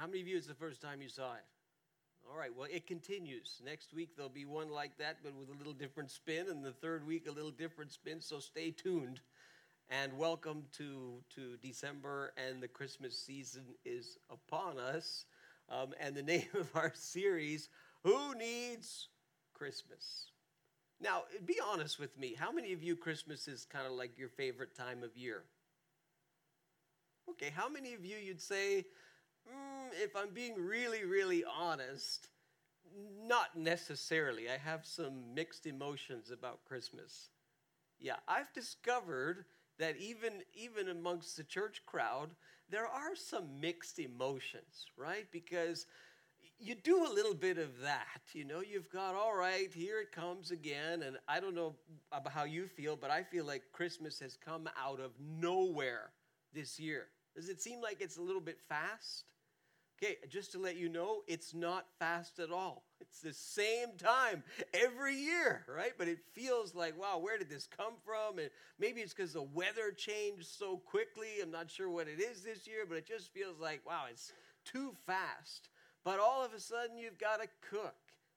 How many of you it's the first time you saw it? All right, well, it continues. Next week there'll be one like that, but with a little different spin, and the third week a little different spin, so stay tuned. And welcome to, to December, and the Christmas season is upon us. Um, and the name of our series, Who Needs Christmas? Now, be honest with me. How many of you Christmas is kind of like your favorite time of year? Okay, how many of you you'd say, mm, if I'm being really, really honest, not necessarily. I have some mixed emotions about Christmas. Yeah, I've discovered that even even amongst the church crowd, there are some mixed emotions, right? Because you do a little bit of that, you know. You've got all right, here it comes again, and I don't know about how you feel, but I feel like Christmas has come out of nowhere this year. Does it seem like it's a little bit fast? Okay, just to let you know, it's not fast at all. It's the same time every year, right? But it feels like, wow, where did this come from? And maybe it's because the weather changed so quickly. I'm not sure what it is this year, but it just feels like, wow, it's too fast. But all of a sudden, you've got to cook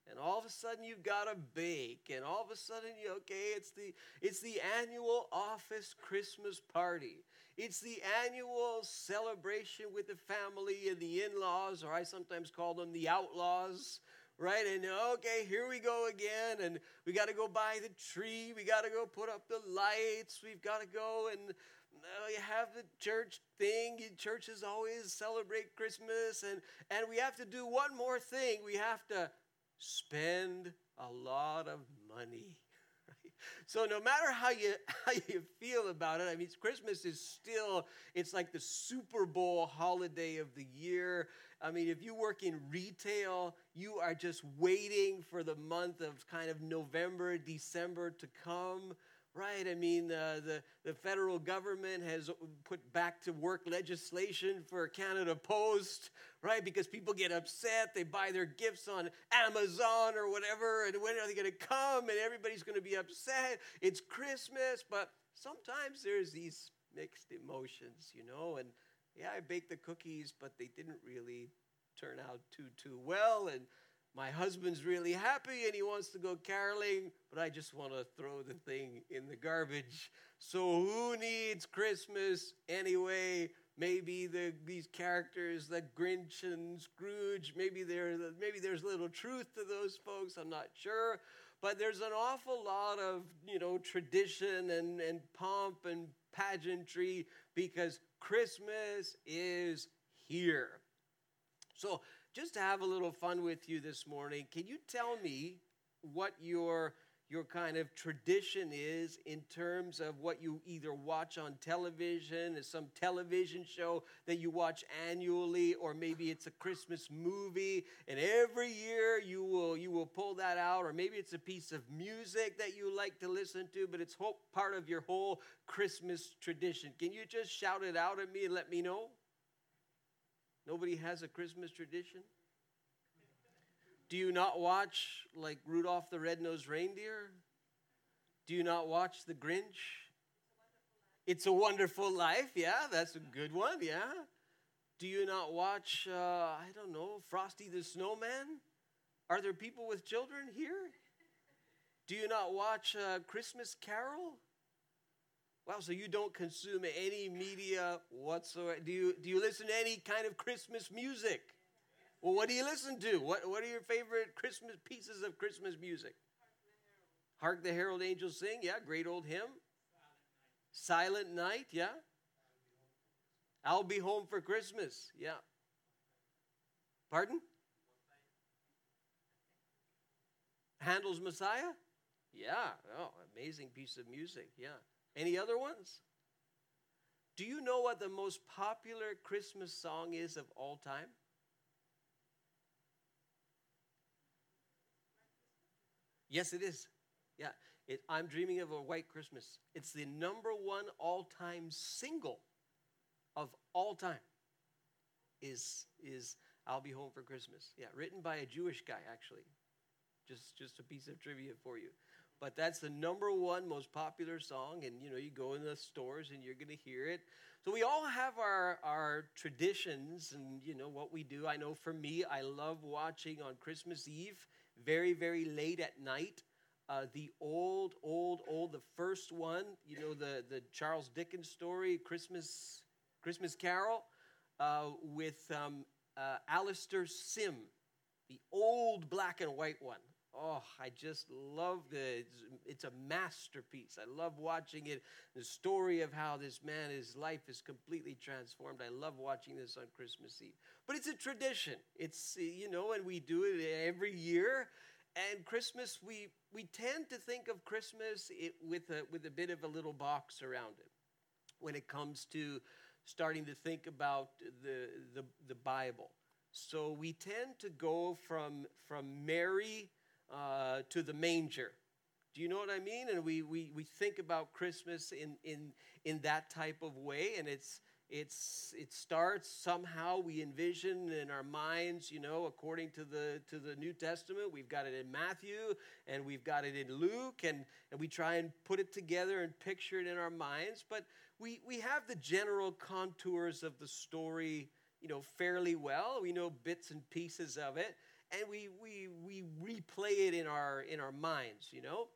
and all of a sudden you've got to bake and all of a sudden you okay it's the it's the annual office christmas party it's the annual celebration with the family and the in-laws or i sometimes call them the outlaws right and okay here we go again and we got to go buy the tree we got to go put up the lights we've got to go and uh, you have the church thing churches always celebrate christmas and and we have to do one more thing we have to spend a lot of money. So no matter how you how you feel about it, I mean Christmas is still it's like the Super Bowl holiday of the year. I mean if you work in retail, you are just waiting for the month of kind of November, December to come right? I mean, uh, the, the federal government has put back to work legislation for Canada Post, right? Because people get upset, they buy their gifts on Amazon or whatever, and when are they going to come? And everybody's going to be upset. It's Christmas, but sometimes there's these mixed emotions, you know? And yeah, I baked the cookies, but they didn't really turn out too, too well. And my husband's really happy and he wants to go caroling, but I just want to throw the thing in the garbage. So who needs Christmas anyway? Maybe the, these characters, the Grinch and Scrooge, maybe, there, maybe there's little truth to those folks. I'm not sure. But there's an awful lot of, you know, tradition and, and pomp and pageantry because Christmas is here. So just to have a little fun with you this morning, can you tell me what your your kind of tradition is in terms of what you either watch on television, is some television show that you watch annually, or maybe it's a Christmas movie, and every year you will you will pull that out, or maybe it's a piece of music that you like to listen to, but it's whole, part of your whole Christmas tradition. Can you just shout it out at me and let me know? Nobody has a Christmas tradition? Do you not watch like Rudolph the Red-Nosed Reindeer? Do you not watch The Grinch? It's a Wonderful Life. Yeah, that's a good one. Yeah. Do you not watch, uh, I don't know, Frosty the Snowman? Are there people with children here? Do you not watch uh, Christmas Carol? Wow, so you don't consume any media whatsoever. Do you, do you listen to any kind of Christmas music? Well, what do you listen to? What, what are your favorite Christmas pieces of Christmas music? Hark the Herald Angels Sing, yeah, great old hymn. Silent Night, yeah. I'll be home for Christmas, yeah. Pardon? Handel's Messiah? Yeah, oh, amazing piece of music, yeah. Any other ones? Do you know what the most popular Christmas song is of all time? Yes, it is. Yeah, it, I'm dreaming of a white Christmas. It's the number one all-time single of all time. Is is I'll be home for Christmas? Yeah, written by a Jewish guy actually. Just just a piece of trivia for you. But that's the number one most popular song. And you know, you go in the stores and you're going to hear it. So we all have our our traditions and you know what we do. I know for me, I love watching on Christmas Eve, very very late at night. Uh, the old, old, old, the first one, you know, the, the Charles Dickens story, Christmas, Christmas Carol, uh, with um, uh, Alastair Sim, the old black and white one. Oh, I just love the. It's a masterpiece. I love watching it. The story of how this man, his life is completely transformed. I love watching this on Christmas Eve. But it's a tradition. It's you know, and we do it every year. And Christmas, we we tend to think of Christmas it, with a with a bit of a little box around it when it comes to starting to think about the the, the Bible. So we tend to go from from Mary uh, to the manger. Do you know what I mean? And we, we, we think about Christmas in, in, in that type of way, and it's, it's, it starts somehow we envision in our minds, you know, according to the, to the New Testament. We've got it in Matthew and we've got it in Luke, and, and we try and put it together and picture it in our minds. But we, we have the general contours of the story, you know, fairly well. We know bits and pieces of it and we, we, we replay it in our, in our minds, you know?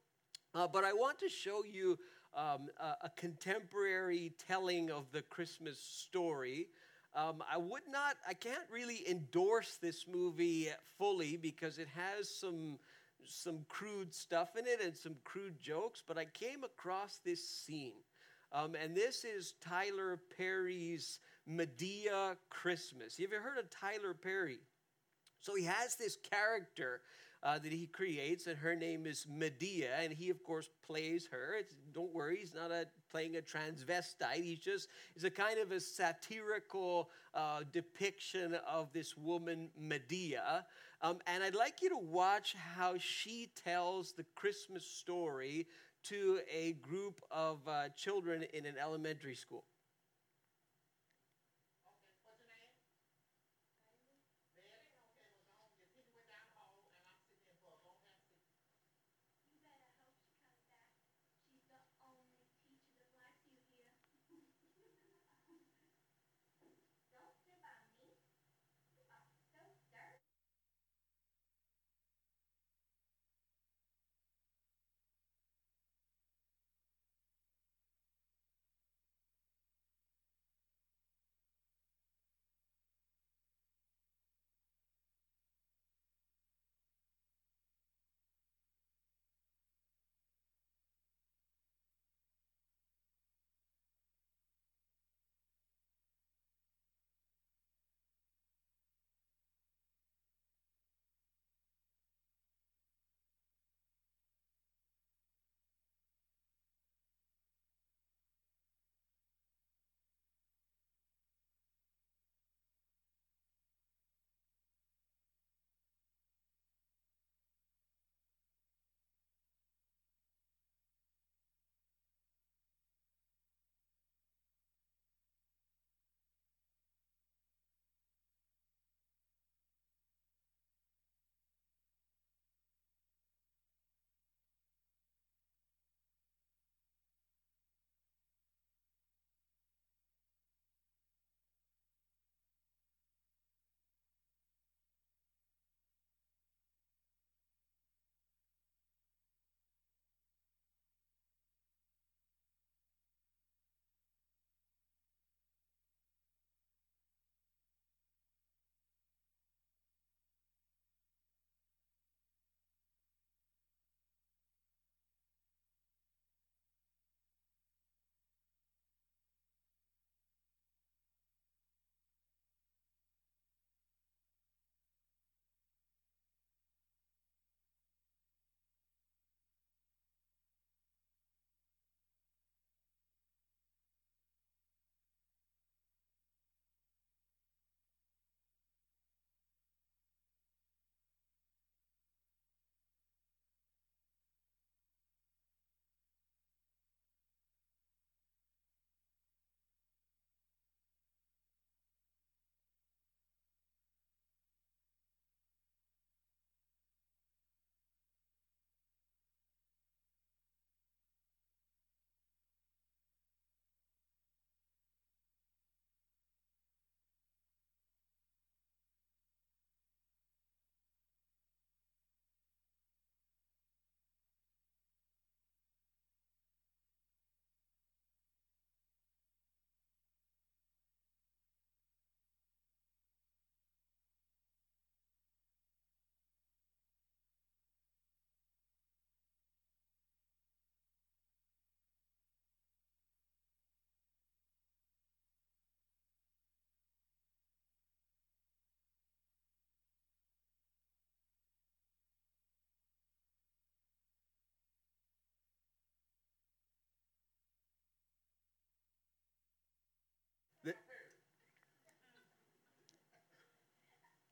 Uh, but I want to show you um, a, a, contemporary telling of the Christmas story. Um, I would not, I can't really endorse this movie fully because it has some, some crude stuff in it and some crude jokes, but I came across this scene. Um, and this is Tyler Perry's Madea Christmas. Have You ever heard of Tyler Perry? So he has this character uh, that he creates, and her name is Madea, and he, of course, plays her. It's, don't worry, he's not a, playing a transvestite. He's just is a kind of a satirical uh, depiction of this woman, Madea, Um, and I'd like you to watch how she tells the Christmas story to a group of uh, children in an elementary school.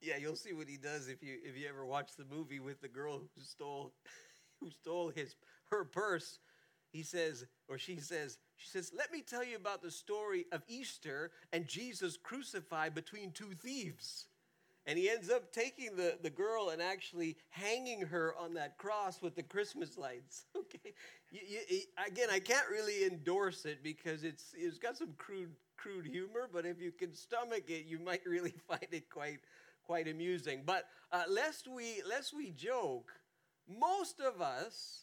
Yeah, you'll see what he does if you if you ever watch the movie with the girl who stole who stole his her purse. He says, or she says, she says, "Let me tell you about the story of Easter and Jesus crucified between two thieves." And he ends up taking the, the girl and actually hanging her on that cross with the Christmas lights. Okay, you, you, again, I can't really endorse it because it's it's got some crude crude humor, but if you can stomach it, you might really find it quite quite amusing. But uh, lest we lest we joke, most of us.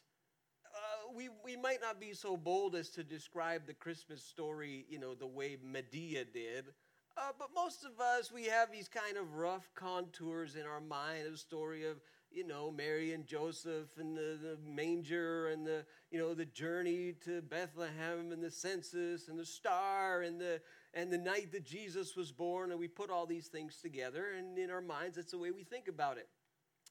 Uh, we, we might not be so bold as to describe the Christmas story, you know, the way Madea did, uh, but most of us, we have these kind of rough contours in our mind of story of, you know, Mary and Joseph and the, the manger and the, you know, the journey to Bethlehem and the census and the star and the, and the night that Jesus was born. And we put all these things together. And in our minds, that's the way we think about it.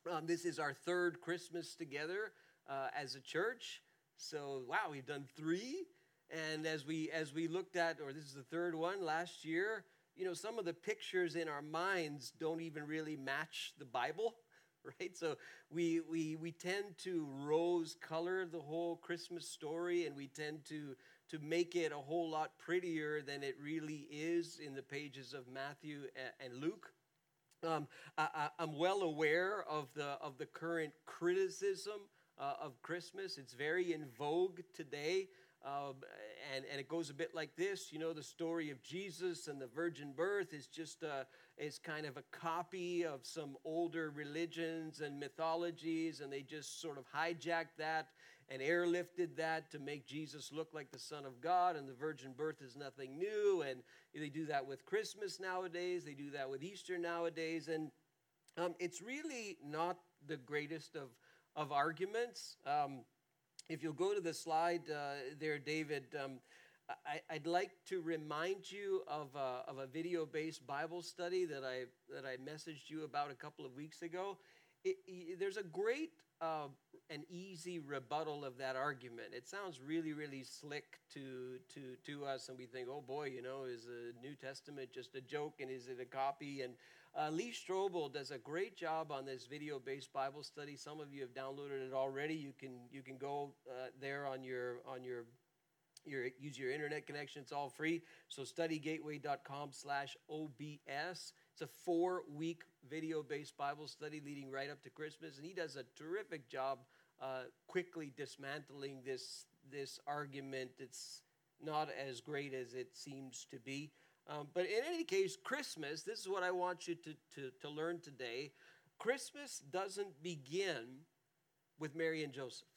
Um, this is our third Christmas together uh, as a church. So, wow, we've done three. And as we as we looked at, or this is the third one last year, you know, some of the pictures in our minds don't even really match the Bible, right? So we, we, we tend to rose color the whole Christmas story and we tend to, to make it a whole lot prettier than it really is in the pages of Matthew and, Luke. Um, I, am well aware of the, of the current criticism uh, of Christmas. It's very in vogue today. Um, and, and it goes a bit like this you know the story of jesus and the virgin birth is just a, is kind of a copy of some older religions and mythologies and they just sort of hijacked that and airlifted that to make jesus look like the son of god and the virgin birth is nothing new and they do that with christmas nowadays they do that with easter nowadays and um, it's really not the greatest of, of arguments um, if you'll go to the slide uh, there, David, um, I, would like to remind you of a, of a video based Bible study that I, that I messaged you about a couple of weeks ago. It, it, there's a great uh, and easy rebuttal of that argument. It sounds really, really slick to, to, to us, and we think, oh boy, you know, is the New Testament just a joke and is it a copy? And uh, Lee Strobel does a great job on this video-based Bible study. Some of you have downloaded it already. You can you can go uh, there on your on your your use your internet connection. It's all free. So studygateway.com/slash obs. It's a four-week video-based Bible study leading right up to Christmas, and he does a terrific job uh, quickly dismantling this this argument. It's not as great as it seems to be. Um, but in any case, Christmas, this is what I want you to, to, to learn today. Christmas doesn't begin with Mary and Joseph,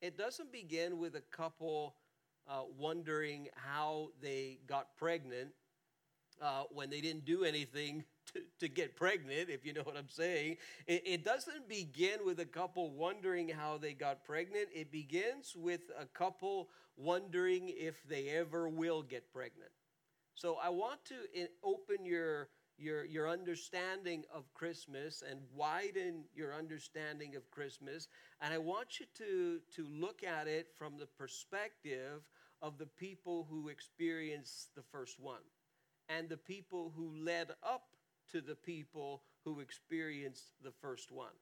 it doesn't begin with a couple uh, wondering how they got pregnant uh, when they didn't do anything to, to, get pregnant, if you know what I'm saying. It, it, doesn't begin with a couple wondering how they got pregnant. It begins with a couple wondering if they ever will get pregnant. So I want to eh, open your, your, your understanding of Christmas and widen your understanding of Christmas. And I want you to, to look at it from the perspective of the people who experienced the first one and the people who led up to the people who experienced the first one.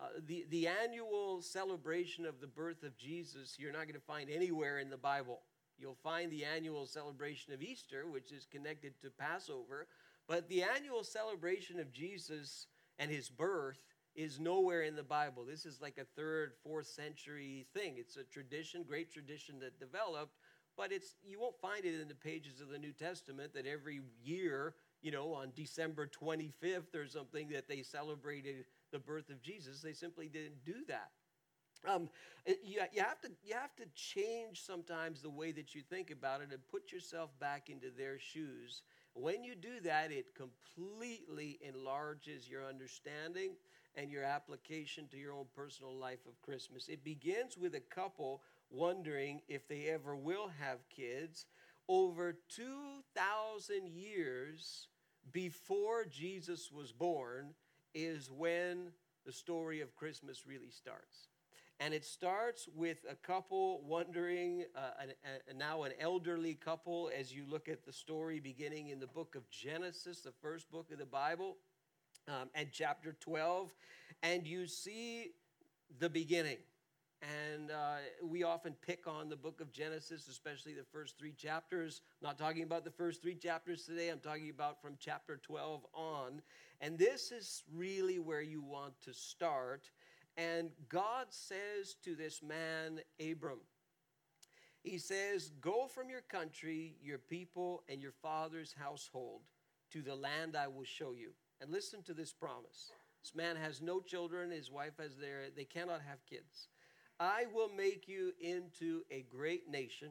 Uh, the, the annual celebration of the birth of Jesus, you're not going to find anywhere in the Bible. You'll find the annual celebration of Easter, which is connected to Passover, but the annual celebration of Jesus and his birth is nowhere in the Bible. This is like a third, fourth century thing. It's a tradition, great tradition that developed, but it's you won't find it in the pages of the New Testament that every year, you know, on December 25th or something that they celebrated the birth of Jesus. They simply didn't do that. Um, you, you, have to, you have to change sometimes the way that you think about it and put yourself back into their shoes. When you do that, it completely enlarges your understanding and your application to your own personal life of Christmas. It begins with a couple wondering if they ever will have kids. Over 2,000 years before Jesus was born is when the story of Christmas really starts. And it starts with a couple wondering, uh, an, a, now an elderly couple, as you look at the story beginning in the book of Genesis, the first book of the Bible. um, and chapter 12, and you see the beginning. And uh, we often pick on the book of Genesis, especially the first three chapters. I'm not talking about the first three chapters today, I'm talking about from chapter 12 on. And this is really where you want to start. And God says to this man, Abram, He says, Go from your country, your people, and your father's household to the land I will show you. And listen to this promise. This man has no children, his wife has their, they cannot have kids. I will make you into a great nation,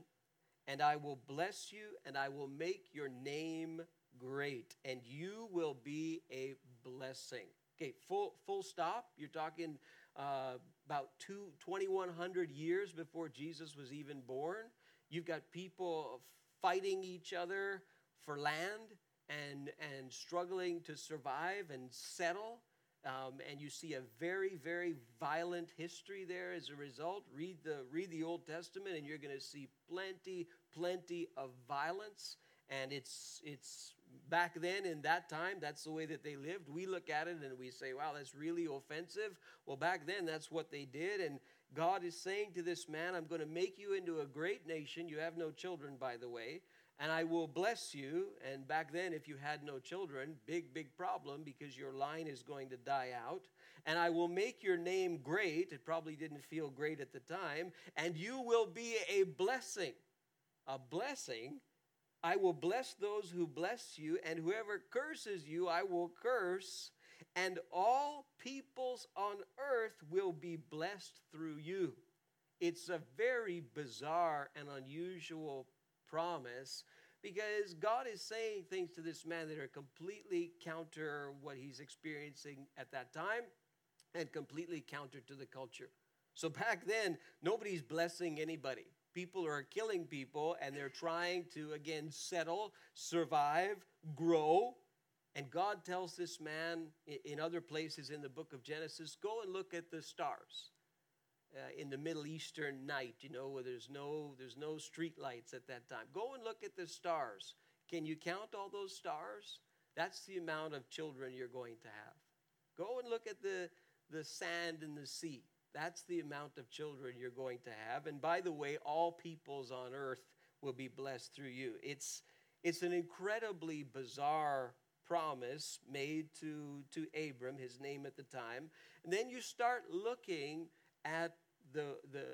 and I will bless you, and I will make your name great, and you will be a blessing. Okay, full, full stop. You're talking uh, about two, 2,100 years before Jesus was even born. You've got people fighting each other for land and, and struggling to survive and settle. Um, and you see a very, very violent history there as a result. Read the, read the Old Testament, and you're going to see plenty, plenty of violence. And it's, it's back then in that time, that's the way that they lived. We look at it and we say, wow, that's really offensive. Well, back then, that's what they did. And God is saying to this man, I'm going to make you into a great nation. You have no children, by the way and I will bless you. And back then, if you had no children, big, big problem because your line is going to die out. And I will make your name great. It probably didn't feel great at the time. And you will be a blessing. A blessing. I will bless those who bless you, and whoever curses you, I will curse. And all peoples on earth will be blessed through you. It's a very bizarre and unusual promise because God is saying things to this man that are completely counter what he's experiencing at that time and completely counter to the culture. So back then, nobody's blessing anybody. People are killing people and they're trying to, again, settle, survive, grow. And God tells this man in other places in the book of Genesis go and look at the stars uh, in the Middle Eastern night, you know, where there's no there's no street lights at that time. Go and look at the stars. Can you count all those stars? That's the amount of children you're going to have. Go and look at the the sand in the sea. That's the amount of children you're going to have. And by the way, all peoples on earth will be blessed through you. It's it's an incredibly bizarre promise made to, to Abram, his name at the time. And then you start looking at the, the,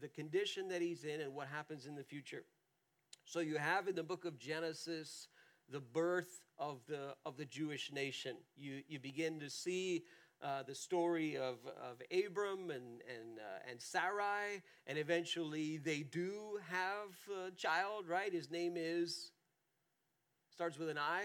the condition that he's in and what happens in the future. So you have in the book of Genesis the birth of the, of the Jewish nation. You, you begin to see uh, the story of, of Abram and, and, uh, and Sarai, and eventually they do have a child, right? His name is, starts with an I,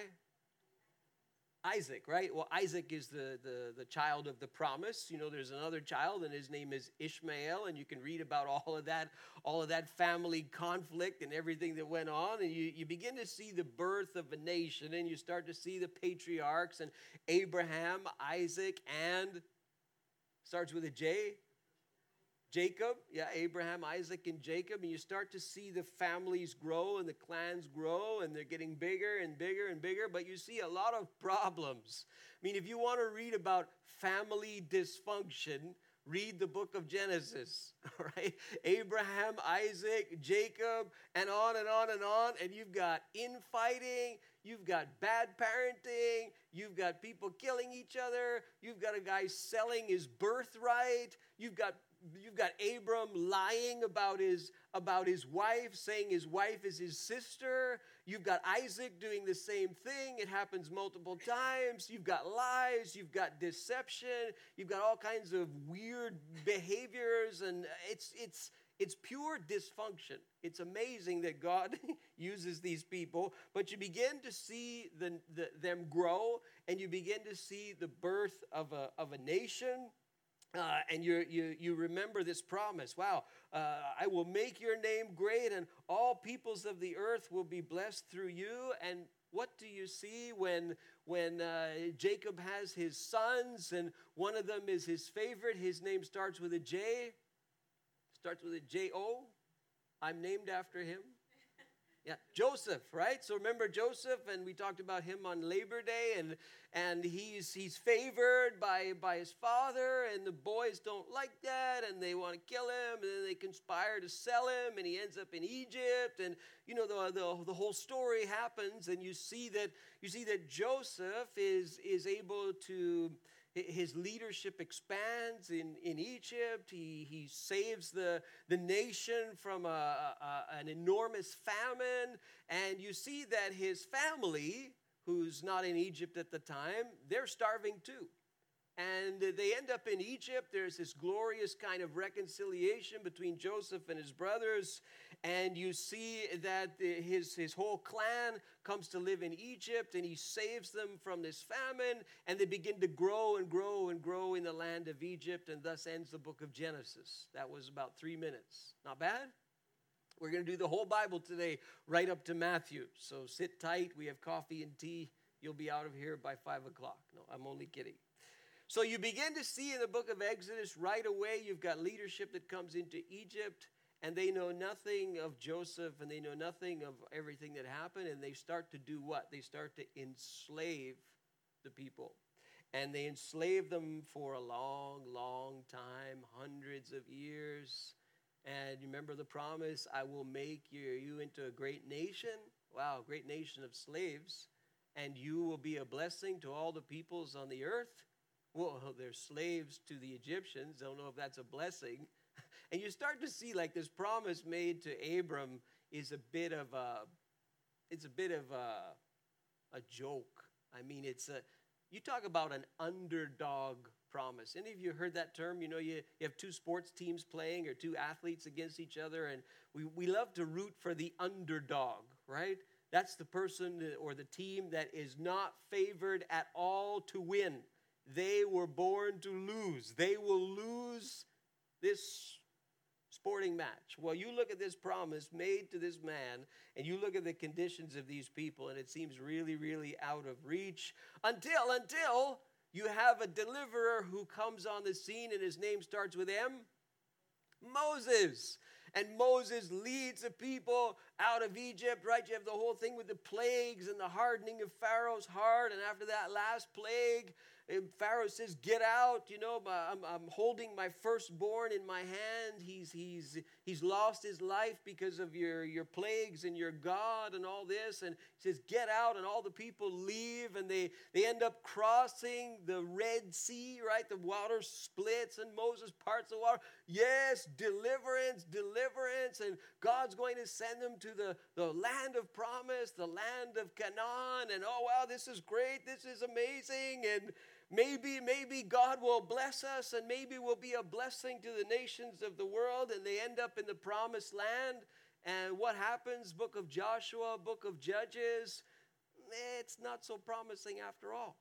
Isaac, right? Well, Isaac is the, the, the child of the promise. You know, there's another child, and his name is Ishmael, and you can read about all of that, all of that family conflict and everything that went on. And you, you begin to see the birth of a nation, and you start to see the patriarchs and Abraham, Isaac, and starts with a J, Jacob, yeah, Abraham, Isaac, and Jacob, and you start to see the families grow and the clans grow, and they're getting bigger and bigger and bigger, but you see a lot of problems. I mean, if you want to read about family dysfunction, read the book of Genesis, right? Abraham, Isaac, Jacob, and on and on and on. And you've got infighting, you've got bad parenting, you've got people killing each other, you've got a guy selling his birthright, you've got you've got Abram lying about his about his wife, saying his wife is his sister. You've got Isaac doing the same thing. It happens multiple times. You've got lies, you've got deception, you've got all kinds of weird behaviors and it's it's it's pure dysfunction. It's amazing that God uses these people, but you begin to see the, the, them grow and you begin to see the birth of a, of a nation uh, and you, you, you remember this promise wow, uh, I will make your name great, and all peoples of the earth will be blessed through you. And what do you see when, when uh, Jacob has his sons, and one of them is his favorite? His name starts with a J, starts with a J O. I'm named after him. Yeah, Joseph, right? So remember Joseph, and we talked about him on Labor Day, and and he's he's favored by by his father, and the boys don't like that, and they want to kill him, and then they conspire to sell him, and he ends up in Egypt, and you know the the, the whole story happens, and you see that you see that Joseph is is able to his leadership expands in, in Egypt. He, he saves the, the nation from a, a, an enormous famine. And you see that his family, who's not in Egypt at the time, they're starving too. And they end up in Egypt. There's this glorious kind of reconciliation between Joseph and his brothers. And you see that his, his whole clan comes to live in Egypt and he saves them from this famine. And they begin to grow and grow and grow in the land of Egypt. And thus ends the book of Genesis. That was about three minutes. Not bad? We're going to do the whole Bible today, right up to Matthew. So sit tight. We have coffee and tea. You'll be out of here by five o'clock. No, I'm only kidding. So you begin to see in the book of Exodus right away, you've got leadership that comes into Egypt, and they know nothing of Joseph and they know nothing of everything that happened, and they start to do what? They start to enslave the people. And they enslave them for a long, long time, hundreds of years. And remember the promise I will make you, you into a great nation. Wow, great nation of slaves. And you will be a blessing to all the peoples on the earth well, they're slaves to the Egyptians. Don't know if that's a blessing. And you start to see like this promise made to Abram is a bit of a, it's a bit of a, a joke. I mean, it's a, you talk about an underdog promise. Any of you heard that term? You know, you, you have two sports teams playing or two athletes against each other, and we, we love to root for the underdog, right? That's the person or the team that is not favored at all to win. They were born to lose. They will lose this sporting match. Well, you look at this promise made to this man, and you look at the conditions of these people, and it seems really, really out of reach until, until you have a deliverer who comes on the scene, and his name starts with M Moses. And Moses leads the people out of Egypt, right? You have the whole thing with the plagues and the hardening of Pharaoh's heart. And after that last plague, and Pharaoh says, Get out. You know, I'm, I'm holding my firstborn in my hand. He's, he's, he's lost his life because of your, your plagues and your God and all this. And he says, Get out. And all the people leave and they, they end up crossing the Red Sea, right? The water splits and Moses parts the water. Yes, deliverance, deliverance. And God's going to send them to the, the land of promise, the land of Canaan. And oh, wow, this is great. This is amazing. And Maybe, maybe God will bless us and maybe we'll be a blessing to the nations of the world and they end up in the promised land. And what happens? Book of Joshua, book of Judges, eh, it's not so promising after all.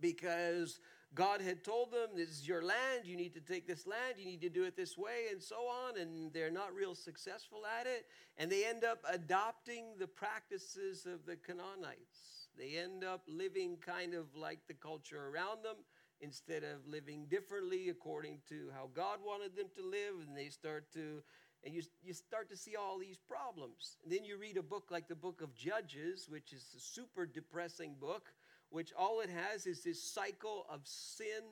Because God had told them, This is your land, you need to take this land, you need to do it this way, and so on. And they're not real successful at it. And they end up adopting the practices of the Canaanites. They end up living kind of like the culture around them instead of living differently according to how God wanted them to live. And they start to, and you, you start to see all these problems. And then you read a book like the book of Judges, which is a super depressing book, which all it has is this cycle of sin,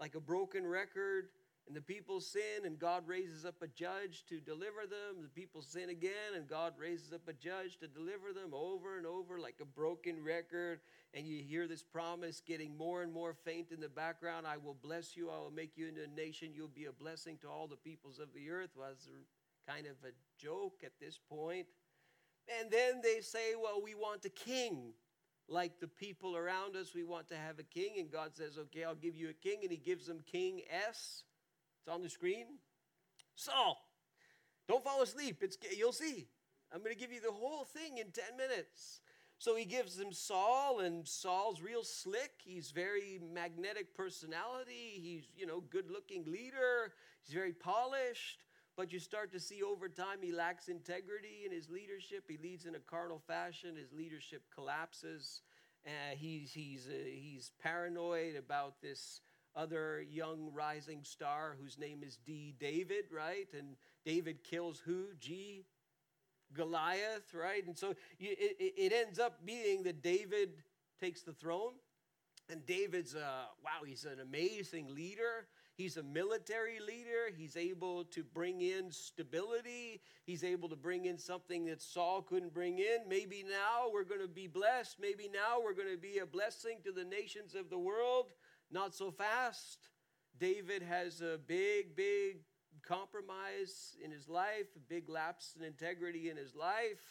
like a broken record and the people sin, and God raises up a judge to deliver them. The people sin again, and God raises up a judge to deliver them over and over like a broken record. And you hear this promise getting more and more faint in the background I will bless you, I will make you into a nation, you'll be a blessing to all the peoples of the earth. Was kind of a joke at this point. And then they say, Well, we want a king like the people around us. We want to have a king. And God says, Okay, I'll give you a king. And He gives them King S it's on the screen. Saul, don't fall asleep. It's, you'll see. I'm going to give you the whole thing in 10 minutes. So he gives him Saul, and Saul's real slick. He's very magnetic personality. He's, you know, good-looking leader. He's very polished. But you start to see over time he lacks integrity in his leadership. He leads in a carnal fashion. His leadership collapses. Uh, he's, he's, uh, he's paranoid about this other young rising star whose name is D. David, right? And David kills who? G. Goliath, right? And so it, it ends up being that David takes the throne. And David's, uh, wow, he's an amazing leader. He's a military leader. He's able to bring in stability. He's able to bring in something that Saul couldn't bring in. Maybe now we're going to be blessed. Maybe now we're going to be a blessing to the nations of the world. Not so fast. David has a big, big compromise in his life, a big lapse in integrity in his life.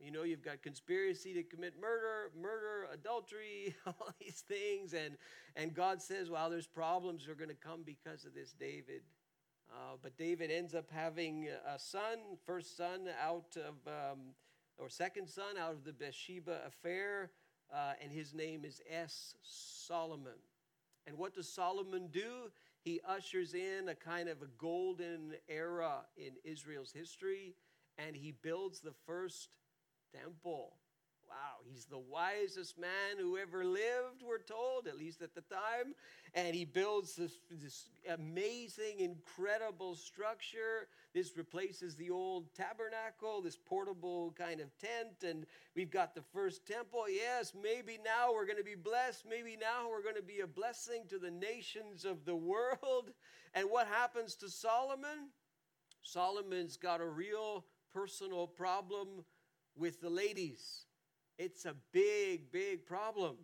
You know, you've got conspiracy to commit murder, murder, adultery, all these things. And, and God says, well, there's problems that are going to come because of this David. Uh, but David ends up having a son, first son out of, um, or second son out of the Bathsheba affair, uh, and his name is S. Solomon. And what does Solomon do? He ushers in a kind of a golden era in Israel's history, and he builds the first temple. Wow, he's the wisest man who ever lived, we're told, at least at the time. And he builds this, this, amazing, incredible structure. This replaces the old tabernacle, this portable kind of tent. And we've got the first temple. Yes, maybe now we're going to be blessed. Maybe now we're going to be a blessing to the nations of the world. And what happens to Solomon? Solomon's got a real personal problem with the ladies. It's a big, big problem.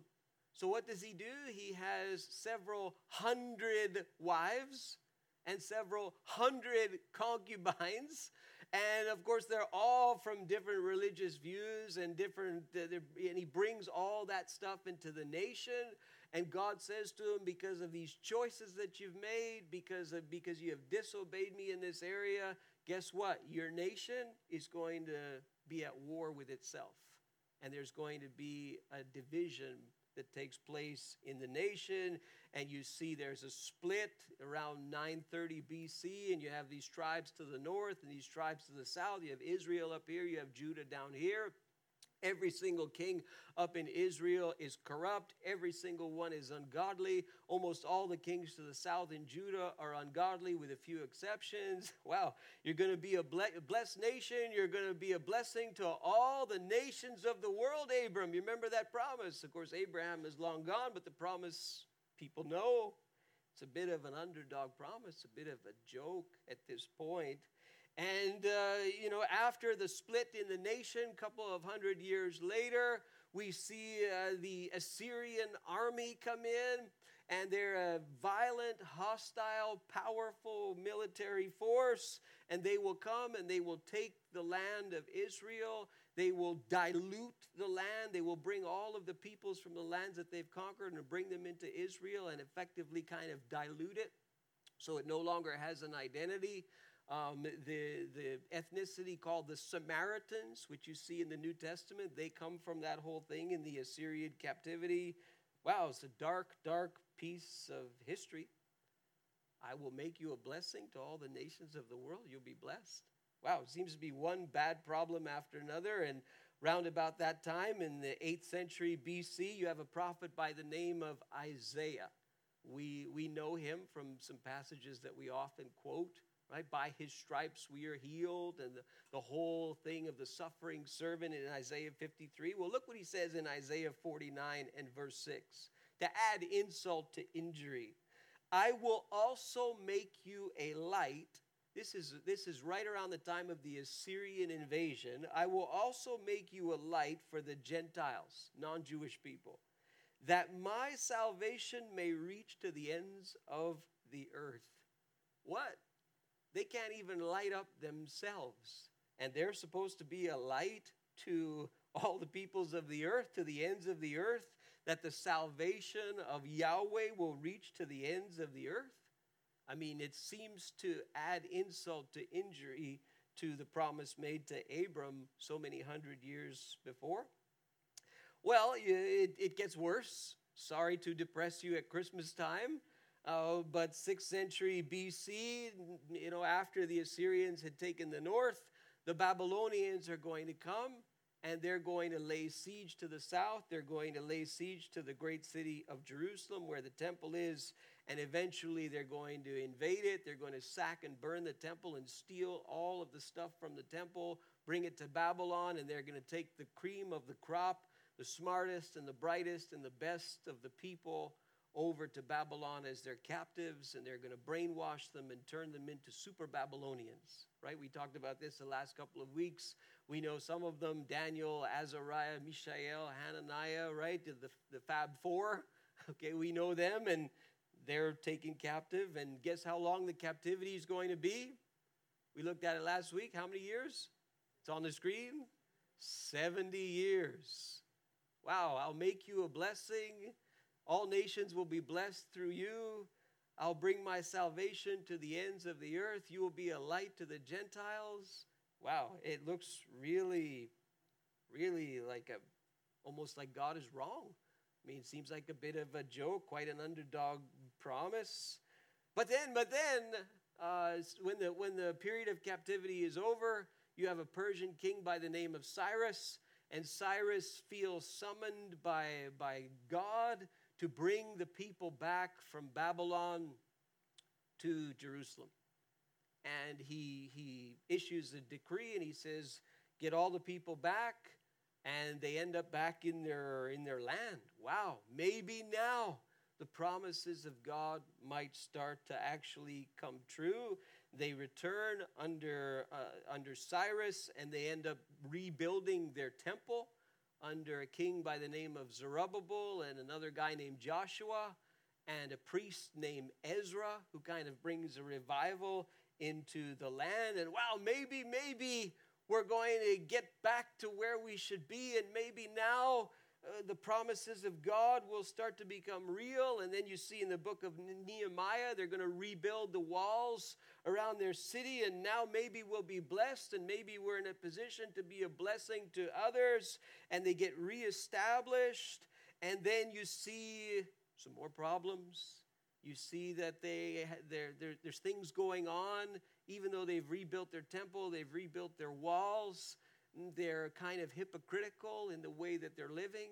So, what does he do? He has several hundred wives and several hundred concubines. And of course, they're all from different religious views and different, and he brings all that stuff into the nation. And God says to him, because of these choices that you've made, because, of, because you have disobeyed me in this area, guess what? Your nation is going to be at war with itself. And there's going to be a division that takes place in the nation and you see there's a split around 930 BC and you have these tribes to the north and these tribes to the south. You have Israel up here you have Judah down here Every single king up in Israel is corrupt. Every single one is ungodly. Almost all the kings to the south in Judah are ungodly, with a few exceptions. Wow, you're going to be a blessed nation. You're going to be a blessing to all the nations of the world, Abram. You remember that promise? Of course, Abraham is long gone, but the promise people know. It's a bit of an underdog promise, a bit of a joke at this point. And, uh, you know, after the split in the nation, a couple of hundred years later, we see uh, the Assyrian army come in, and they're a violent, hostile, powerful military force, and they will come and they will take the land of Israel. They will dilute the land. They will bring all of the peoples from the lands that they've conquered and bring them into Israel and effectively kind of dilute it so it no longer has an identity. Um, the, the ethnicity called the Samaritans, which you see in the New Testament, they come from that whole thing in the Assyrian captivity. Wow, it's a dark, dark piece of history. I will make you a blessing to all the nations of the world. You'll be blessed. Wow, it seems to be one bad problem after another. And round about that time, in the 8th century BC, you have a prophet by the name of Isaiah. We, we know him from some passages that we often quote right? By his stripes we are healed, and the, the whole thing of the suffering servant in Isaiah 53. Well, look what he says in Isaiah 49 and verse 6 to add insult to injury. I will also make you a light. This is, this is right around the time of the Assyrian invasion. I will also make you a light for the Gentiles, non Jewish people, that my salvation may reach to the ends of the earth. What? They can't even light up themselves. And they're supposed to be a light to all the peoples of the earth, to the ends of the earth, that the salvation of Yahweh will reach to the ends of the earth. I mean, it seems to add insult to injury to the promise made to Abram so many hundred years before. Well, it, it gets worse. Sorry to depress you at Christmas time. Uh, but 6th century BC, you know, after the Assyrians had taken the north, the Babylonians are going to come and they're going to lay siege to the south. They're going to lay siege to the great city of Jerusalem where the temple is. And eventually they're going to invade it. They're going to sack and burn the temple and steal all of the stuff from the temple, bring it to Babylon, and they're going to take the cream of the crop, the smartest and the brightest and the best of the people over to Babylon as their captives, and they're going to brainwash them and turn them into super Babylonians, right? We talked about this the last couple of weeks. We know some of them Daniel, Azariah, Mishael, Hananiah, right? The, the Fab Four. Okay, we know them, and they're taken captive. And guess how long the captivity is going to be? We looked at it last week. How many years? It's on the screen 70 years. Wow, I'll make you a blessing all nations will be blessed through you. I'll bring my salvation to the ends of the earth. You will be a light to the Gentiles. Wow, it looks really, really like a, almost like God is wrong. I mean, it seems like a bit of a joke, quite an underdog promise. But then, but then, uh, when the when the period of captivity is over, you have a Persian king by the name of Cyrus, and Cyrus feels summoned by by God to bring the people back from Babylon to Jerusalem. And he, he issues a decree and he says, Get all the people back, and they end up back in their, in their land. Wow, maybe now the promises of God might start to actually come true. They return under, uh, under Cyrus and they end up rebuilding their temple under a king by the name of Zerubbabel and another guy named Joshua and a priest named Ezra who kind of brings a revival into the land. And wow, maybe, maybe we're going to get back to where we should be, and maybe now uh, the promises of God will start to become real. And then you see in the book of Nehemiah, they're going to rebuild the walls around their city, and now maybe we'll be blessed, and maybe we're in a position to be a blessing to others, and they get reestablished. And then you see some more problems. You see that they, there's things going on, even though they've rebuilt their temple, they've rebuilt their walls they're kind of hypocritical in the way that they're living.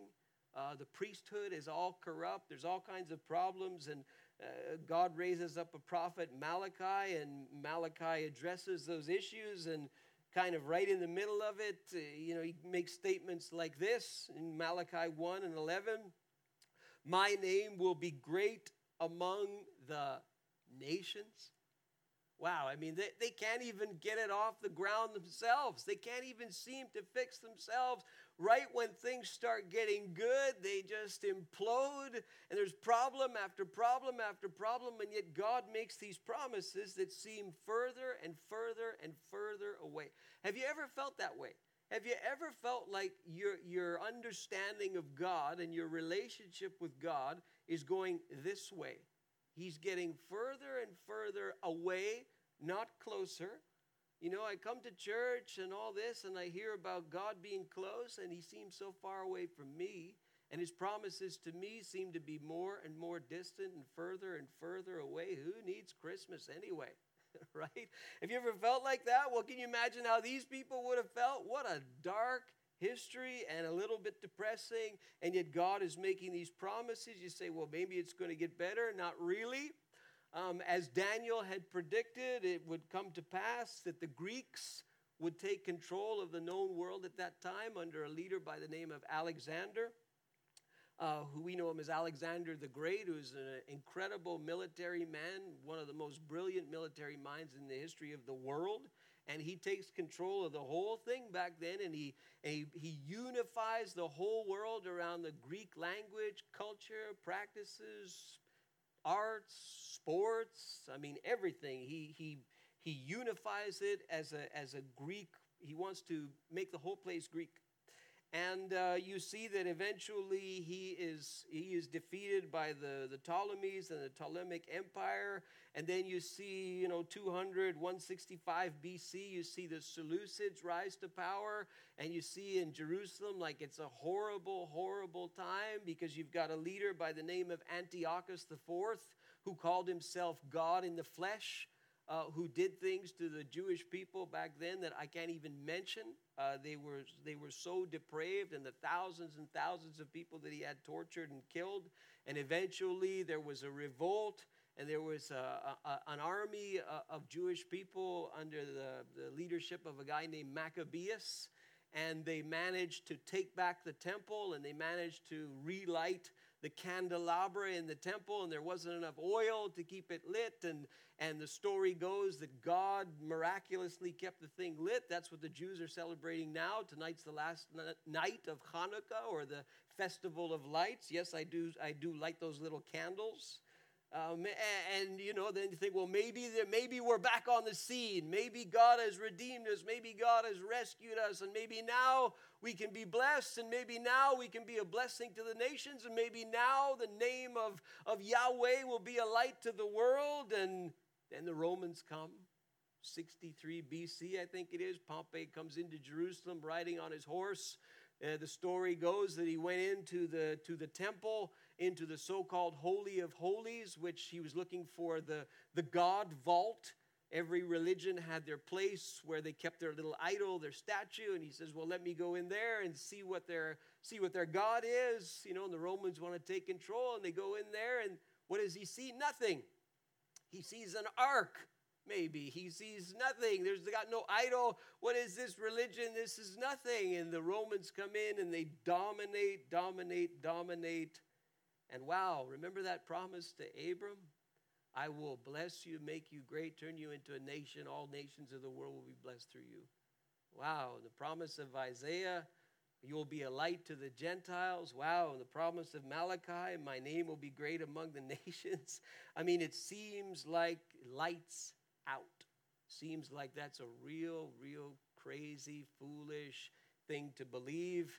Uh, the priesthood is all corrupt. There's all kinds of problems. And uh, God raises up a prophet, Malachi, and Malachi addresses those issues. And kind of right in the middle of it, uh, you know, he makes statements like this in Malachi 1 and 11 My name will be great among the nations. Wow, I mean, they, they can't even get it off the ground themselves. They can't even seem to fix themselves. Right when things start getting good, they just implode, and there's problem after problem after problem, and yet God makes these promises that seem further and further and further away. Have you ever felt that way? Have you ever felt like your, your understanding of God and your relationship with God is going this way? He's getting further and further away, not closer. You know, I come to church and all this, and I hear about God being close, and He seems so far away from me. And His promises to me seem to be more and more distant and further and further away. Who needs Christmas anyway? right? Have you ever felt like that? Well, can you imagine how these people would have felt? What a dark, history and a little bit depressing, and yet God is making these promises. You say, well, maybe it's going to get better. Not really. Um, as Daniel had predicted, it would come to pass that the Greeks would take control of the known world at that time under a leader by the name of Alexander. Uh, who we know him as Alexander the Great, who's an incredible military man, one of the most brilliant military minds in the history of the world and he takes control of the whole thing back then and he, he, he unifies the whole world around the greek language culture practices arts sports i mean everything. He, he, he unifies it as a, as a greek. He wants to make the whole place greek and uh, you see that eventually he is, he is defeated by the, the Ptolemies and the Ptolemaic Empire. And then you see, you know, 200, 165 BC, you see the Seleucids rise to power. And you see in Jerusalem, like it's a horrible, horrible time because you've got a leader by the name of Antiochus IV who called himself God in the flesh uh, who did things to the Jewish people back then that I can't even mention. Uh, they, were, they were so depraved, and the thousands and thousands of people that he had tortured and killed. And eventually there was a revolt, and there was a, a, an army uh, of Jewish people under the, the leadership of a guy named Maccabeus, and they managed to take back the temple and they managed to relight the candelabra in the temple and there wasn't enough oil to keep it lit and and the story goes that god miraculously kept the thing lit. That's what the jews are celebrating now. Tonight's the last night of hanukkah or the festival of lights. Yes i do i do light those little candles um, and, and, you know, then you think, well, maybe there, maybe we're back on the scene. Maybe God has redeemed us. Maybe God has rescued us, and maybe now we can be blessed, and maybe now we can be a blessing to the nations, and maybe now the name of, of Yahweh will be a light to the world. And then the Romans come, 63 BC, I think it is. Pompey comes into Jerusalem riding on his horse. Uh, the story goes that he went into the to the temple into the so called Holy of Holies, which he was looking for the, the God vault. Every religion had their place where they kept their little idol, their statue, and he says, "Well, let me go in there and see what their see what their God is." You know, and the Romans want to take control, and they go in there, and what does he see? Nothing. He sees an ark, maybe. He sees nothing. There's got no idol. What is this religion? This is nothing. And the Romans come in and they dominate, dominate, dominate and wow, remember that promise to Abram? I will bless you, make you great, turn you into a nation. All nations of the world will be blessed through you. Wow, the promise of Isaiah, you will be a light to the Gentiles. Wow, and the promise of Malachi, my name will be great among the nations. I mean, it seems like lights out. Seems like that's a real, real crazy, foolish thing to believe.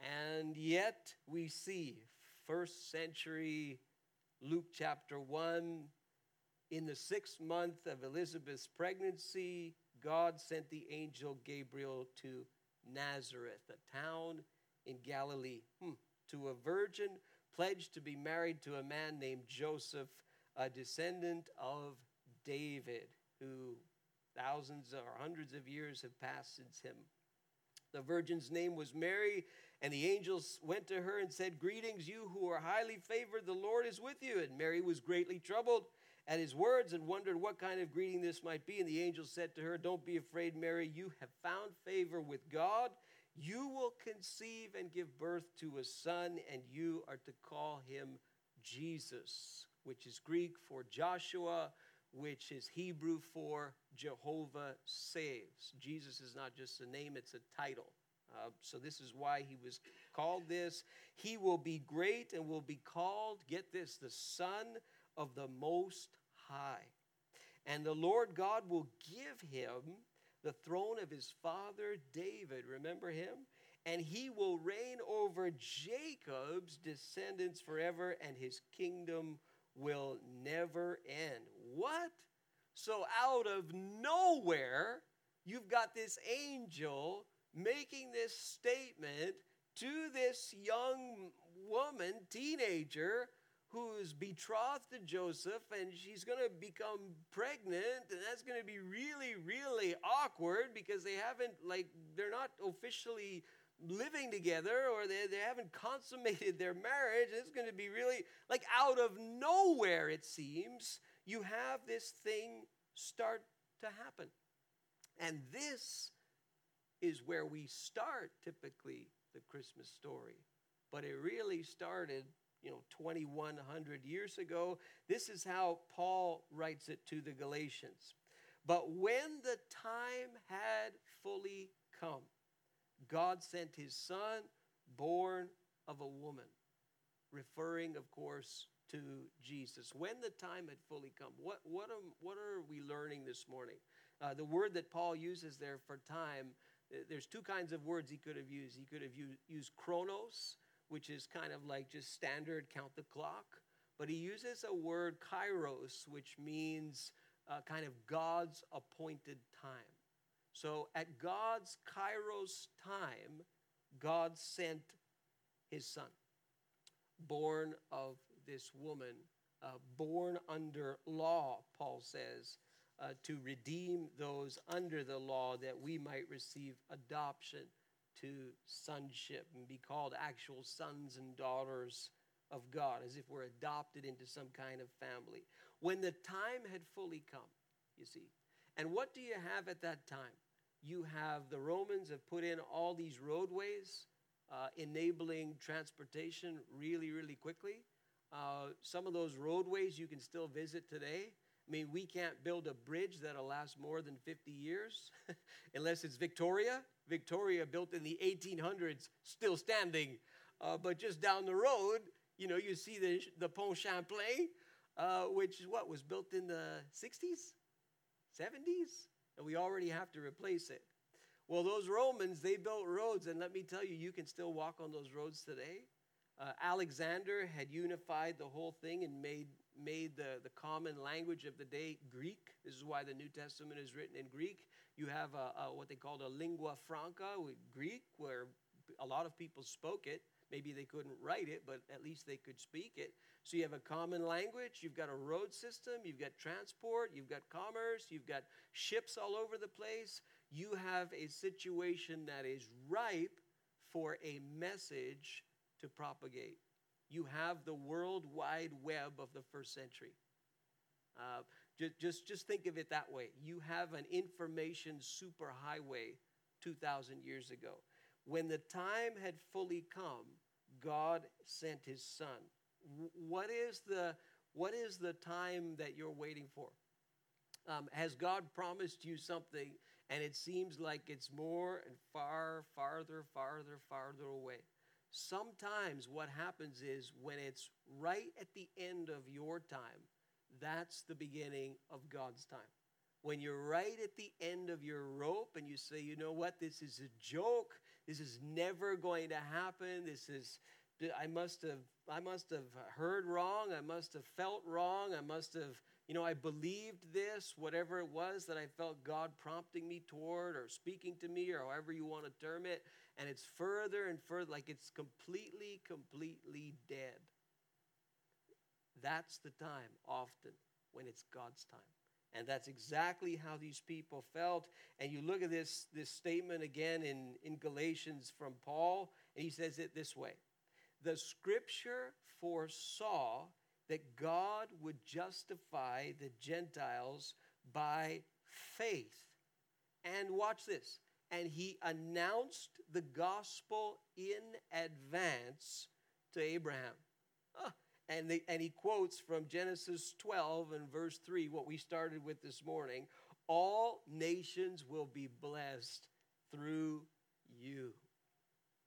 And yet we see first century, Luke chapter 1. In the sixth month of Elizabeth's pregnancy, God sent the angel Gabriel to Nazareth, a town in Galilee, hmm, to a virgin pledged to be married to a man named Joseph, a descendant of David, who thousands or hundreds of years have passed since him. The virgin's name was Mary, and the angels went to her and said, Greetings, you who are highly favored, the Lord is with you. And Mary was greatly troubled at his words and wondered what kind of greeting this might be. And the angel said to her, Don't be afraid, Mary, you have found favor with God. You will conceive and give birth to a son, and you are to call him Jesus, which is Greek for Joshua, which is Hebrew for Jehovah saves. Jesus is not just a name, it's a title. Uh, so this is why he was called this. He will be great and will be called, get this, the Son of the Most High. And the Lord God will give him the throne of his father David. Remember him? And he will reign over Jacob's descendants forever, and his kingdom will never end. What? So, out of nowhere, you've got this angel making this statement to this young woman, teenager, who's betrothed to Joseph and she's going to become pregnant and that's going to be really really awkward because they haven't like they're not officially living together or they, they haven't consummated their marriage. It's going to be really like out of nowhere it seems you have this thing start to happen. And this is where we start typically the Christmas story. But it really started, you know, 2100 years ago. This is how Paul writes it to the Galatians. But when the time had fully come, God sent his son, born of a woman, referring, of course, to Jesus. When the time had fully come, what, what, am, what are we learning this morning? Uh, the word that Paul uses there for time there's two kinds of words he could have used. He could have used chronos, which is kind of like just standard count the clock, but he uses a word kairos, which means uh, kind of God's appointed time. So at God's kairos time, God sent his son, born of this woman, uh, born under law, Paul says, uh, to redeem those under the law that we might receive adoption to sonship and be called actual sons and daughters of God, as if we're adopted into some kind of family. When the time had fully come, you see. And what do you have at that time? You have the Romans have put in all these roadways, uh, enabling transportation really, really quickly. Uh, some of those roadways you can still visit today. I mean, we can't build a bridge that'll last more than 50 years unless it's Victoria. Victoria, built in the 1800s, still standing. Uh, but just down the road, you know, you see the, the Pont Champlain, uh, which is what was built in the 60s, 70s, and we already have to replace it. Well, those Romans, they built roads, and let me tell you, you can still walk on those roads today. Uh, Alexander had unified the whole thing and made, made the, the common language of the day Greek. This is why the New Testament is written in Greek. You have a, a, what they called a lingua franca, Greek, where a lot of people spoke it. Maybe they couldn't write it, but at least they could speak it. So you have a common language, you've got a road system, you've got transport, you've got commerce, you've got ships all over the place. You have a situation that is ripe for a message to propagate. You have the world wide web of the first century. Uh, just, just, just think of it that way. You have an information superhighway 2,000 years ago. When the time had fully come, God sent his son. What is the, what is the time that you're waiting for? Um, has God promised you something and it seems like it's more and far, farther, farther, farther away? Sometimes what happens is when it's right at the end of your time, that's the beginning of God's time. When you're right at the end of your rope and you say, you know what, this is a joke, this is never going to happen, this is I must have I must have heard wrong, I must have felt wrong, I must have, you know, I believed this, whatever it was that I felt God prompting me toward or speaking to me or however you want to term it, and it's further and further like it's completely completely dead. That's the time often when it's God's time. And that's exactly how these people felt. And you look at this, this statement again in, in Galatians from Paul, and he says it this way The scripture foresaw that God would justify the Gentiles by faith. And watch this. And he announced the gospel in advance to Abraham. Oh, and, the, and he quotes from Genesis 12 and verse 3, what we started with this morning all nations will be blessed through you.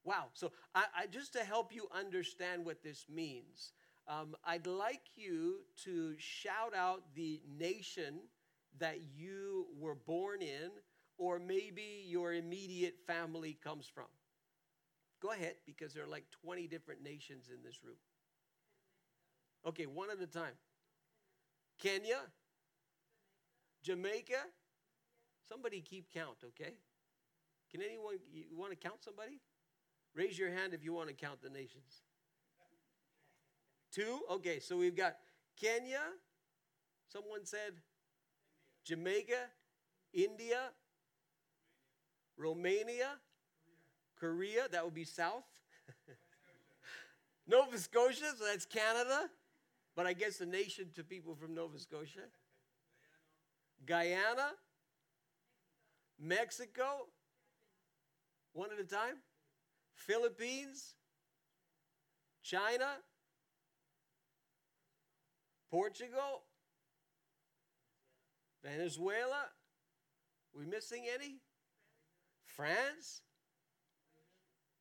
Wow. So, I, I, just to help you understand what this means, um, I'd like you to shout out the nation that you were born in, or maybe your immediate family comes from. Go ahead, because there are like 20 different nations in this room. Okay, one at a time. Kenya, Jamaica. Somebody keep count, okay? Can anyone, you want to count somebody? Raise your hand if you want to count the nations. Two? Okay, so we've got Kenya. Someone said Jamaica, India, Romania, Korea. That would be south. Nova Scotia, so that's Canada but I guess the nation to people from Nova Scotia. Guyana, Mexico, one at a time. Philippines, China, Portugal, Venezuela. We missing any? France,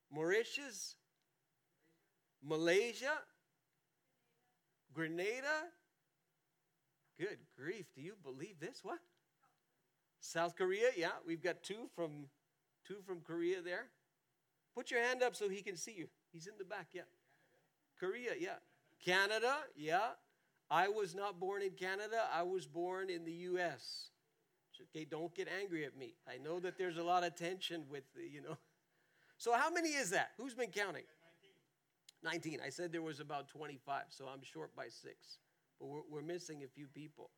Mauritius, Malaysia. Grenada? Good grief. Do you believe this? What? South Korea? Yeah, we've got two from two from Korea there. Put your hand up so he can see you. He's in the back, yeah. Korea, yeah. Canada, yeah. I was not born in Canada. I was born in the US. Okay, don't get angry at me. I know that there's a lot of tension with, you know. So how many is that? Who's been counting? 19. I said there was about 25, so I'm short by six. But we're, we're missing a few people.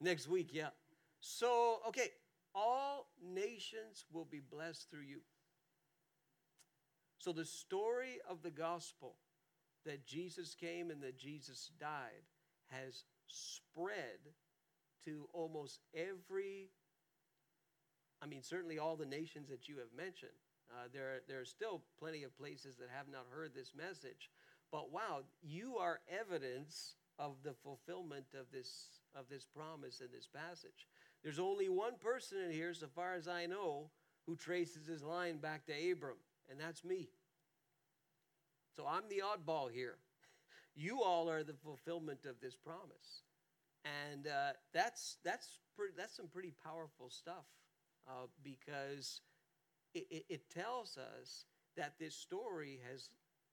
Next week, yeah. So, okay, all nations will be blessed through you. So, the story of the gospel that Jesus came and that Jesus died has spread to almost every, I mean, certainly all the nations that you have mentioned. Uh, there, there are still plenty of places that have not heard this message. But wow, you are evidence of the fulfillment of this, of this promise in this passage. There's only one person in here, so far as I know, who traces his line back to Abram, and that's me. So I'm the oddball here. You all are the fulfillment of this promise. And uh, that's, that's, that's some pretty powerful stuff uh, because it, it, it tells us that this story has,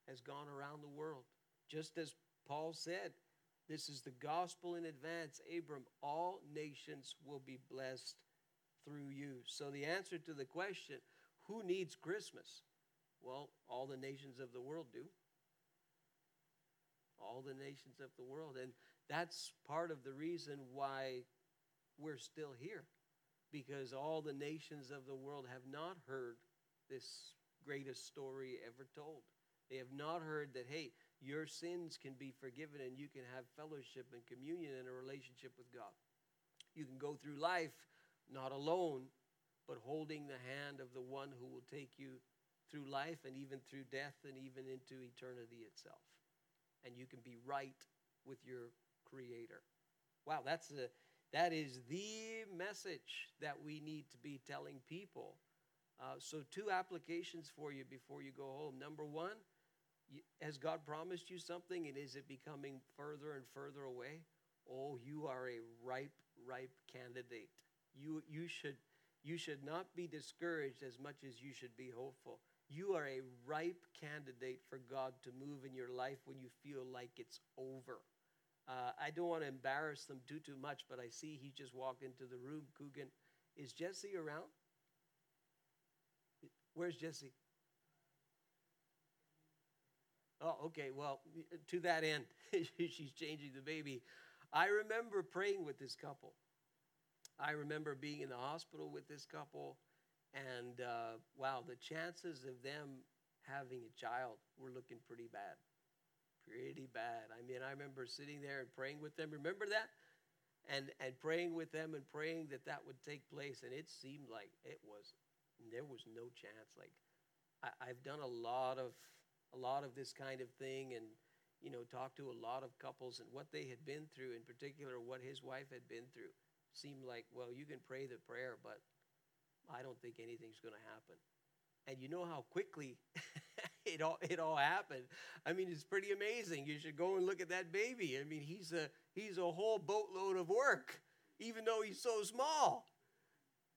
has gone around the world. Just as Paul said, this is the gospel in advance. Abram, all nations will be blessed through you. So the answer to the question, who needs Christmas? Well, all the nations of the world do. All the nations of the world. And that's part of the reason why we're still here. Because all the nations of the world have not heard this greatest story ever told. They have not heard that, hey, your sins can be forgiven and you can have fellowship and communion and a relationship with God. You can go through life not alone, but holding the hand of the one who will take you through life and even through death and even into eternity itself. And you can be right with your creator. Wow, that's a that is the message that we need to be telling people. Uh, so, two applications for you before you go home. Number one, has God promised you something and is it becoming further and further away? Oh, you are a ripe, ripe candidate. You, you, should, you should not be discouraged as much as you should be hopeful. You are a ripe candidate for God to move in your life when you feel like it's over. Uh, I don't want to embarrass them too too much, but I see he just walked into the room. Coogan, is Jesse around? Where's Jesse? Oh, okay. Well, to that end, she's changing the baby. I remember praying with this couple. I remember being in the hospital with this couple, and uh, wow, the chances of them having a child were looking pretty bad. Pretty bad. I mean, I remember sitting there and praying with them. Remember that? And, and praying with them and praying that that would take place. And it seemed like it was, there was no chance. Like, I, I've done a lot of a lot of this kind of thing and you know talked to a lot of couples and what they had been through in particular what his wife had been through seemed like well you can pray the prayer but i don't think anything's going to happen. And you know how quickly it all it all happened. I mean it's pretty amazing. You should go and look at that baby. I mean he's a he's a whole boatload of work even though he's so small.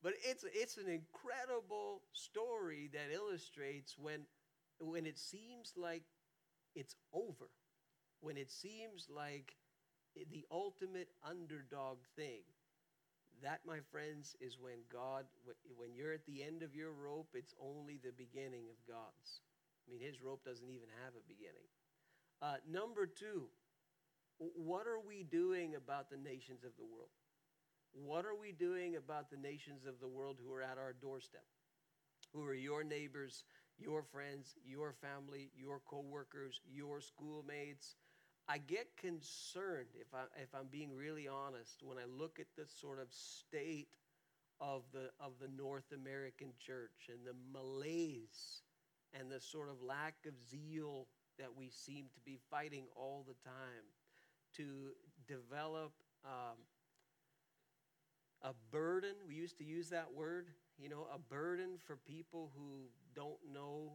But it's it's an incredible story that illustrates when when it seems like it's over, when it seems like the ultimate underdog thing, that, my friends, is when God, when you're at the end of your rope, it's only the beginning of God's. I mean, his rope doesn't even have a beginning. Uh, number two, what are we doing about the nations of the world? What are we doing about the nations of the world who are at our doorstep? Who are your neighbors, your friends, your family, your coworkers, your schoolmates. I get concerned if I if I'm being really honest when I look at the sort of state of the of the North American church and the malaise and the sort of lack of zeal that we seem to be fighting all the time to develop um, a burden. We used to use that word you know, a burden for people who don't know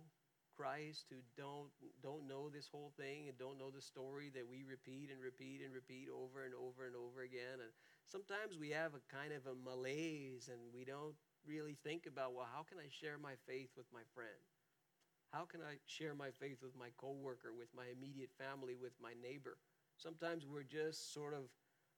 Christ, who don't don't know this whole thing and don't know the story that we repeat and repeat and repeat over and over and over again. And sometimes we have a kind of a malaise and we don't really think about, well, how can I share my faith with my friend? How can I share my faith with my coworker, with my immediate family, with my neighbor? Sometimes we're just sort of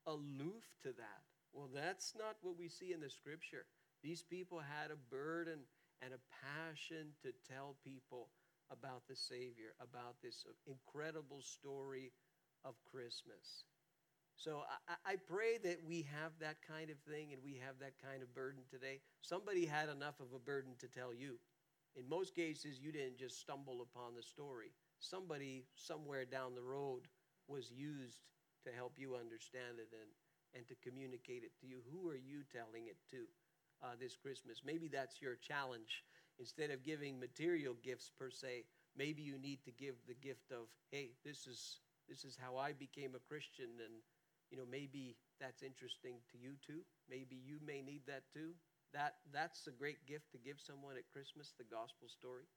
aloof to that. Well, that's not what we see in the scripture. These people had a burden and a passion to tell people about the Savior, about this incredible story of Christmas. So I, I, pray that we have that kind of thing and we have that kind of burden today. Somebody had enough of a burden to tell you. In most cases, you didn't just stumble upon the story. somebody somewhere down the road was used to help you understand it and, and to communicate it to you. Who are you telling it to uh, this Christmas? Maybe that's your challenge. Instead of giving material gifts per se, maybe you need to give the gift of, hey, this is this is how I became a Christian, and you know maybe that's interesting to you too. Maybe you may need that too. That that's a great gift to give someone at Christmas, the gospel story.